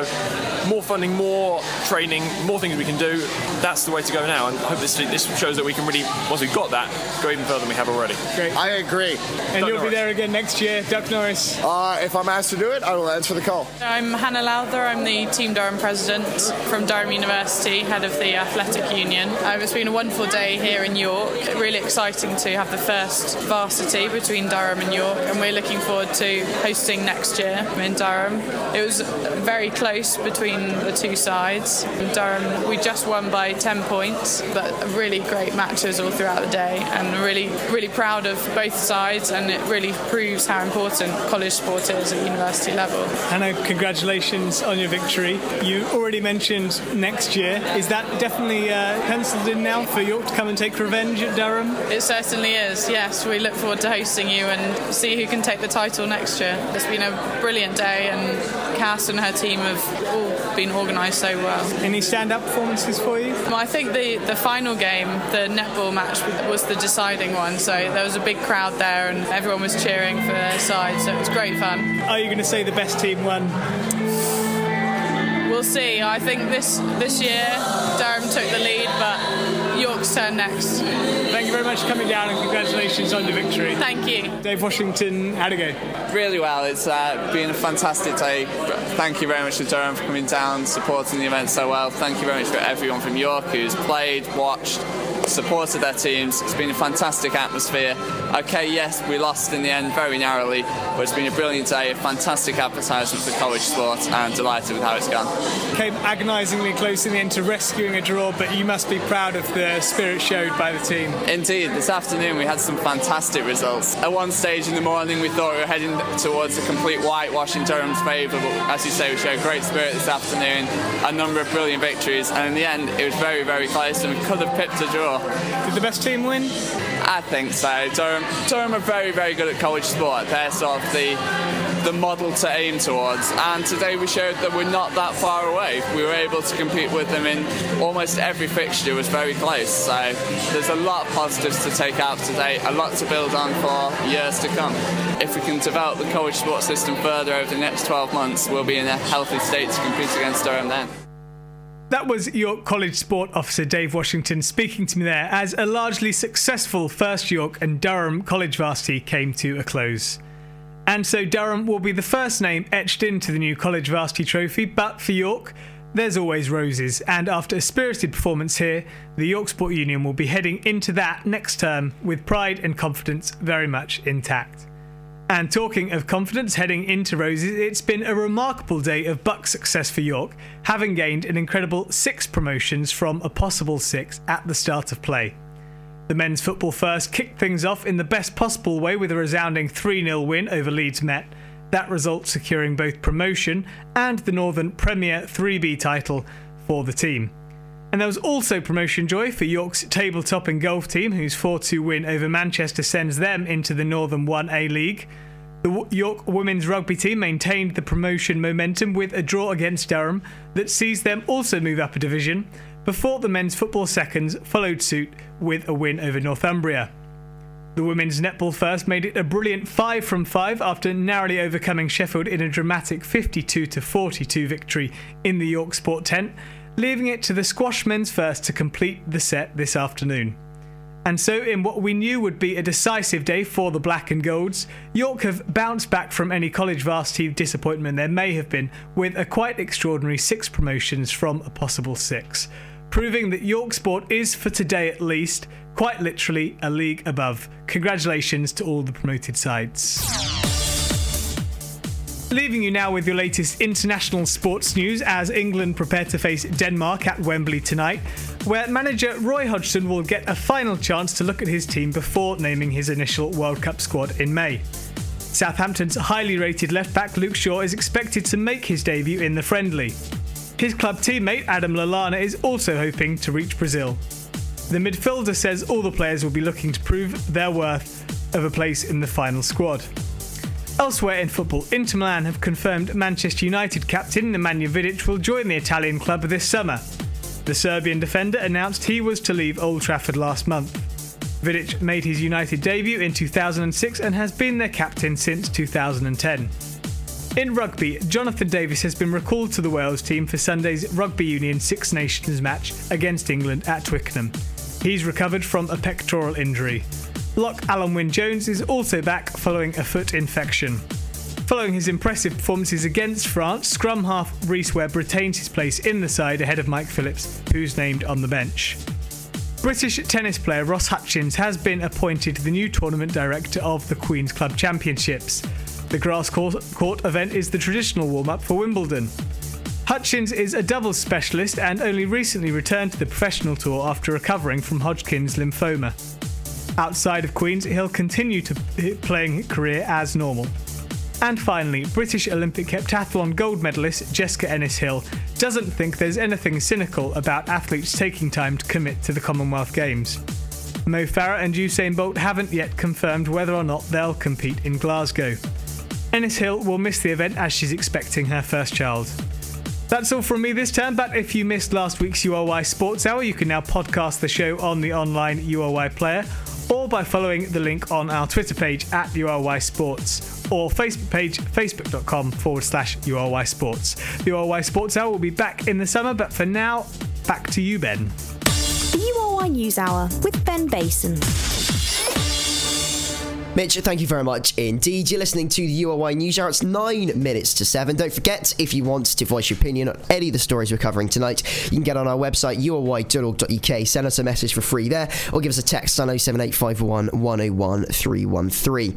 more funding, more training, more things we can do, that's the way to go now, and I hope this, this shows that we can really, once we've got that, go even further than we have already. Great. I agree. And you'll be there again next year, Duck Norris. Uh, if I'm asked to do it, I will answer the call. I'm Hannah Lowther. I'm the Team Durham president from Durham University, head of the Athletic Union. Um, it's been a wonderful day here in York. Really exciting to have the first varsity between Durham and York, and we're looking forward to hosting next year in Durham. It was very close between the two sides. In Durham, we just won by 10 points, but really great matches all throughout the day, and really, really proud of both sides, and it really proves how important college sport is at university level. Hannah, congratulations on your victory. You already mentioned next year. Is that definitely uh, penciled in now for York to come and take revenge at Durham? It certainly is, yes. We look forward to hosting you and see who can take the title next year. It's been a brilliant day, and Cass and her team have all been organised so well. Any stand up performances for you? Well, I think the, the final game, the netball match, was the deciding one, so there was a big crowd there and everyone was cheering for their side, so it was great fun. Are you going to say the best team won? We'll see. I think this this year Durham took the lead, but York's turn next. Thank you very much for coming down and congratulations on your victory. Thank you. Dave Washington, how'd it go? Really well. It's uh, been a fantastic day. Thank you very much to Durham for coming down, supporting the event so well. Thank you very much for everyone from York who's played, watched, supported their teams. It's been a fantastic atmosphere. Okay, yes, we lost in the end very narrowly, but it's been a brilliant day, a fantastic advertisement for college sport, and delighted with how it's gone. Came agonisingly close in the end to rescuing a draw, but you must be proud of the spirit showed by the team. Indeed, this afternoon we had some fantastic results. At one stage in the morning, we thought we were heading towards a complete whitewash in Durham's favour, but as you say, we showed great spirit this afternoon, a number of brilliant victories, and in the end, it was very, very close, and we could have pipped a draw. Sure. Did the best team win? I think so. Durham, Durham are very, very good at college sport. They're sort of the the model to aim towards. And today we showed that we're not that far away. We were able to compete with them in almost every fixture. It was very close. So there's a lot of positives to take out today, a lot to build on for years to come. If we can develop the college sports system further over the next 12 months, we'll be in a healthy state to compete against Durham then. That was York College Sport Officer Dave Washington speaking to me there as a largely successful first York and Durham College varsity came to a close. And so Durham will be the first name etched into the new College Varsity Trophy, but for York, there's always roses. And after a spirited performance here, the York Sport Union will be heading into that next term with pride and confidence very much intact. And talking of confidence heading into Roses, it's been a remarkable day of BUCS success for York, having gained an incredible six promotions from a possible six at the start of play. The men's football first kicked things off in the best possible way with a resounding 3 0 win over Leeds Met. That result securing both promotion and the Northern Premier 3B title for the team. And there was also promotion joy for York's tabletop and golf team, whose 4 2 win over Manchester sends them into the Northern 1A League. The York women's rugby team maintained the promotion momentum with a draw against Durham that sees them also move up a division, before the men's football seconds followed suit with a win over Northumbria. The women's netball first made it a brilliant 5 from 5 after narrowly overcoming Sheffield in a dramatic 52 42 victory in the York Sport tent, leaving it to the squash men's first to complete the set this afternoon. And so, in what we knew would be a decisive day for the Black and Golds, York have bounced back from any college varsity disappointment there may have been with a quite extraordinary six promotions from a possible six proving that York Sport is, for today at least, quite literally a league above. Congratulations to all the promoted sides. Leaving you now with your latest international sports news as England prepare to face Denmark at Wembley tonight, where manager Roy Hodgson will get a final chance to look at his team before naming his initial World Cup squad in May. Southampton's highly rated left back Luke Shaw is expected to make his debut in the friendly. His club teammate Adam Lallana is also hoping to reach Brazil. The midfielder says all the players will be looking to prove their worth of a place in the final squad. Elsewhere in football, Inter Milan have confirmed Manchester United captain Nemanja Vidic will join the Italian club this summer. The Serbian defender announced he was to leave Old Trafford last month. Vidic made his United debut in 2006 and has been their captain since 2010. In rugby, Jonathan Davies has been recalled to the Wales team for Sunday's Rugby Union Six Nations match against England at Twickenham. He's recovered from a pectoral injury. Lock Alun Wyn Jones is also back following a foot infection. Following his impressive performances against France, scrum half Rhys Webb retains his place in the side ahead of Mike Phillips, who's named on the bench. British tennis player Ross Hutchins has been appointed the new tournament director of the Queen's Club Championships. The grass court, court event is the traditional warm up for Wimbledon. Hutchins is a doubles specialist and only recently returned to the professional tour after recovering from Hodgkin's lymphoma. Outside of Queen's, he'll continue to playing career as normal. And finally, British Olympic heptathlon gold medalist Jessica Ennis Hill doesn't think there's anything cynical about athletes taking time to commit to the Commonwealth Games. Mo Farah and Usain Bolt haven't yet confirmed whether or not they'll compete in Glasgow. Ennis Hill will miss the event as she's expecting her first child. That's all from me this time, but if you missed last week's URY Sports Hour, you can now podcast the show on the online URY player or by following the link on our Twitter page at URY Sports or Facebook page facebook.com forward slash URY Sports. The URY Sports Hour will be back in the summer, but for now, back to you, Ben. The URY News Hour with Ben Bason. Mitch, thank you very much indeed. You're listening to the URY News Hour. It's nine minutes to seven. Don't forget, if you want to voice your opinion on any of the stories we're covering tonight, you can get on our website, ury.org.uk, send us a message for free there, or give us a text on 07851 101 313.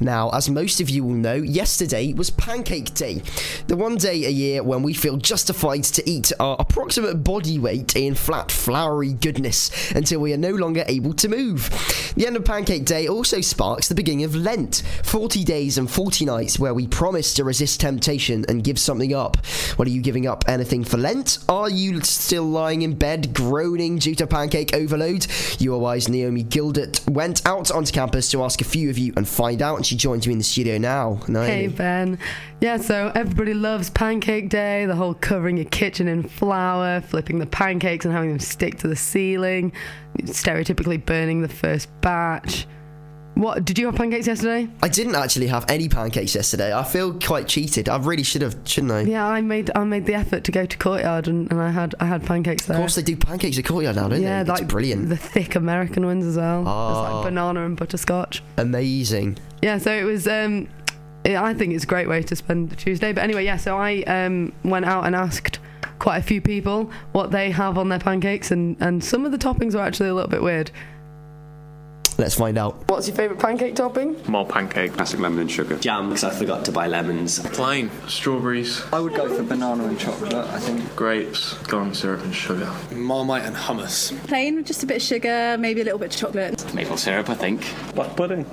Now, as most of you will know, yesterday was Pancake Day, the one day a year when we feel justified to eat our approximate body weight in flat, floury goodness until we are no longer able to move. The end of Pancake Day also sparks the beginning of Lent. 40 days and 40 nights where we promise to resist temptation and give something up. What are you giving up anything for Lent? Are you still lying in bed groaning due to pancake overload? URY's Naomi Gildert went out onto campus to ask a few of you and find out, and she joins me in the studio now. Naomi. Hey Ben. Yeah, so everybody loves Pancake Day, the whole covering your kitchen in flour, flipping the pancakes and having them stick to the ceiling, stereotypically burning the first batch. What did you have pancakes yesterday? I didn't actually have any pancakes yesterday. I feel quite cheated. I really should have, shouldn't I? Yeah, I made I made the effort to go to Courtyard and, and I had I had pancakes there. Of course, they do pancakes at Courtyard now, don't yeah, they? Yeah, like brilliant. The thick American ones as well. Oh. like banana and butterscotch. Amazing. Yeah, so it was. Um, I think it's a great way to spend the Tuesday. But anyway, yeah, so I um, went out and asked quite a few people what they have on their pancakes, and, and some of the toppings were actually a little bit weird. Let's find out. What's your favourite pancake topping? More pancake. Classic lemon and sugar. Jam, because I forgot to buy lemons. Plain. Strawberries. I would go for banana and chocolate, I think. Grapes. Corn syrup and sugar. Marmite and hummus. Plain with just a bit of sugar, maybe a little bit of chocolate. Maple syrup, I think. Black pudding.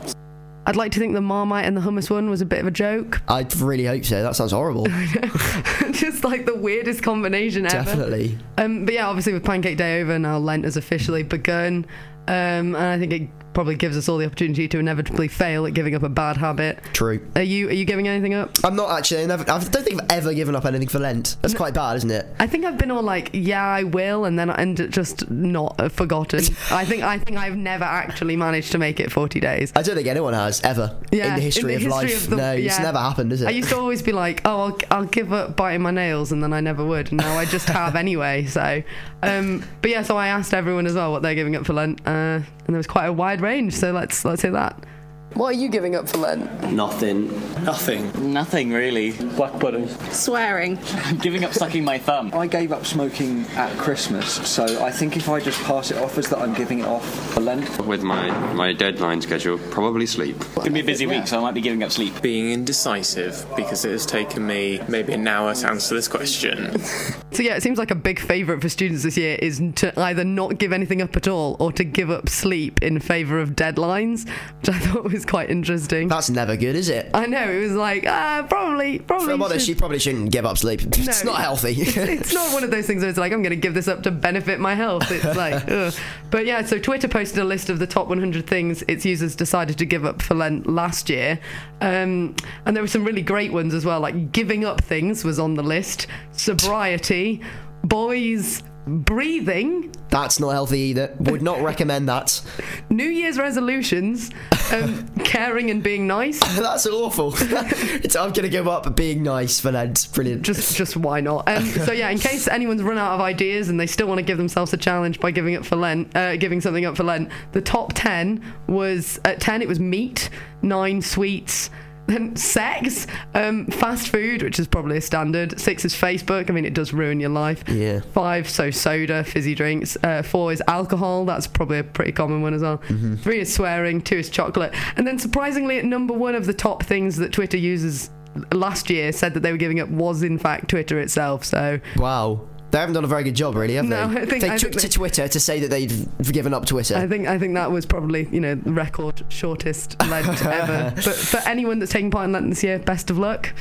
I'd like to think the Marmite and the hummus one was a bit of a joke. I really hope so. That sounds horrible. Just like the weirdest combination ever. Definitely. Um, but yeah, obviously with Pancake Day over now, Lent has officially begun. Um, and I think it probably gives us all the opportunity to inevitably fail at giving up a bad habit. True. Are you are you giving anything up? I'm not actually. I, never, I don't think I've ever given up anything for Lent. That's quite bad, isn't it? I think I've been all like, yeah, I will, and then and just not uh, forgotten. I think I think I've never actually managed to make it 40 days. I don't think anyone has ever Yeah, in the history of life. the- no, it's never happened, is it? I used to always be like, oh, I'll, I'll give up biting my nails, and then I never would. And now I just have anyway. So, um, but yeah, so I asked everyone as well what they're giving up for Lent, uh, and there was quite a wide range. So let's let's hear that. What are you giving up for Lent? Nothing. Nothing. Nothing really. Black pudding. Swearing. I'm giving up sucking my thumb. I gave up smoking at Christmas, so I think if I just pass it off as that I'm giving it off for Lent. With my, my deadline schedule, probably sleep. It's gonna be a busy week, so I might be giving up sleep. Being indecisive because it has taken me maybe an hour to answer this question. So yeah, it seems like a big favourite for students this year is to either not give anything up at all or to give up sleep in favour of deadlines, which I thought was quite interesting. That's never good, is it? I know it was like ah, probably probably. For a modest, should- you probably shouldn't give up sleep. It's not healthy. it's, it's not one of those things where it's like I'm going to give this up to benefit my health. It's like, ugh. but yeah. So Twitter posted a list of the top 100 things its users decided to give up for Lent last year, um, and there were some really great ones as well. Like giving up things was on the list. Sobriety, boys breathing, That's not healthy either. Would not recommend that. New Year's resolutions, um, caring and being nice. That's awful. it's, I'm gonna give up being nice for Lent. Brilliant. Just, just why not? Um, so yeah, in case anyone's run out of ideas and they still want to give themselves a challenge by giving up for Lent, uh, giving something up for Lent, the top ten was at ten. It was meat, nine sweets. Then sex, um, fast food, which is probably a standard. Six is Facebook. I mean, it does ruin your life. Yeah. Five, so soda, fizzy drinks. Uh, four is alcohol. That's probably a pretty common one as well. Mm-hmm. Three is swearing. Two is chocolate. And then surprisingly, at number one of the top things that Twitter users last year said that they were giving up was in fact Twitter itself. So Wow. They haven't done a very good job, really, have No, they? I think- they I took think to they- Twitter to say that they'd given up Twitter. I think I think that was probably you know the record shortest Lent ever. But for anyone that's taking part in Lent this year, best of luck.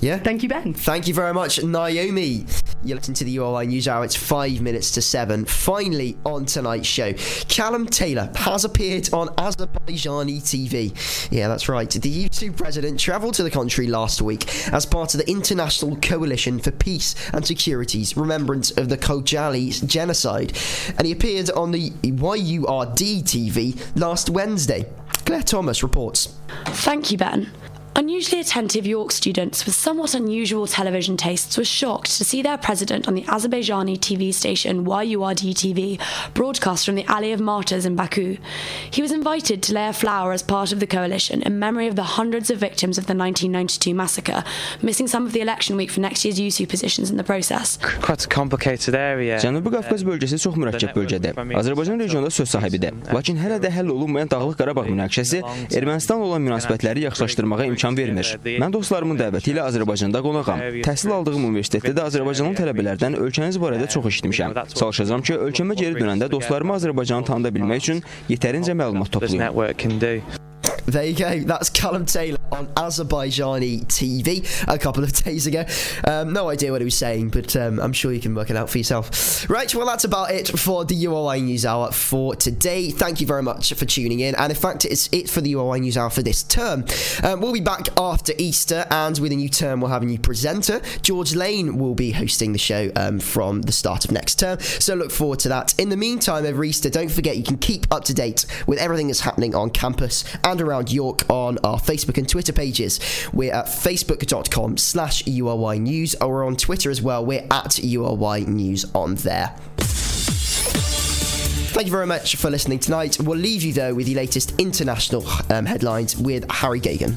Yeah. Thank you, Ben. Thank you very much, Naomi. You're listening to the URY News Hour. It's five minutes to seven. Finally, on tonight's show, Kallum Taylor has appeared on Azerbaijani TV. Yeah, that's right. The YUSU president travelled to the country last week as part of the International Coalition for Peace and Security's remembrance of the Khojaly genocide, and he appeared on the YURD TV last Wednesday. Claire Thomas reports. Thank you, Ben. Unusually attentive York students with somewhat unusual television tastes were shocked to see their president on the Azerbaijani TV station YURD TV broadcast from the Alley of Martyrs in Baku. He was invited to lay a flower as part of the coalition in memory of the hundreds of victims of the 1992 massacre, missing some of the election week for next year's USU positions in the process. Quite a complicated area. Cənubi Qafqaz bölgəsi çox mürəkkəb bölgədir. Azərbaycan regionda söz sahibidir. Lakin hələ də həll olunmayan Dağlıq Qarabağ münaqişəsi Ermənistanla olan münasibətləri yaxşılaşdırmağa imkan vermir. Mən dostlarımın dəvəti ilə Azərbaycanda qonağam. Təhsil aldığım universitetdə də Azərbaycanlı tələbələrdən ölkəniz barədə çox eşitmişəm. Çalışacağam ki, ölkəmə geri dönəndə dostlarımı Azərbaycanı tanıda bilmək üçün yetərincə məlumat toplayım. There you go. That's Kallum Taylor on Azerbaijani TV a couple of days ago. Um, no idea what he was saying, but um, I'm sure you can work it out for yourself. Right, well, that's about it for the URY News Hour for today. Thank you very much for tuning in. And in fact, it's it for the URY News Hour for this term. Um, we'll be back after Easter, and with a new term, we'll have a new presenter. George Lane will be hosting the show um, from the start of next term. So look forward to that. In the meantime, over Easter, don't forget you can keep up to date with everything that's happening on campus and around York on our Facebook and Twitter pages. We're at facebook.com slash URY News, or we're on Twitter as well. We're at URY News on there. Thank you very much for listening tonight. We'll leave you though with the latest international um, headlines with Harry Gagan.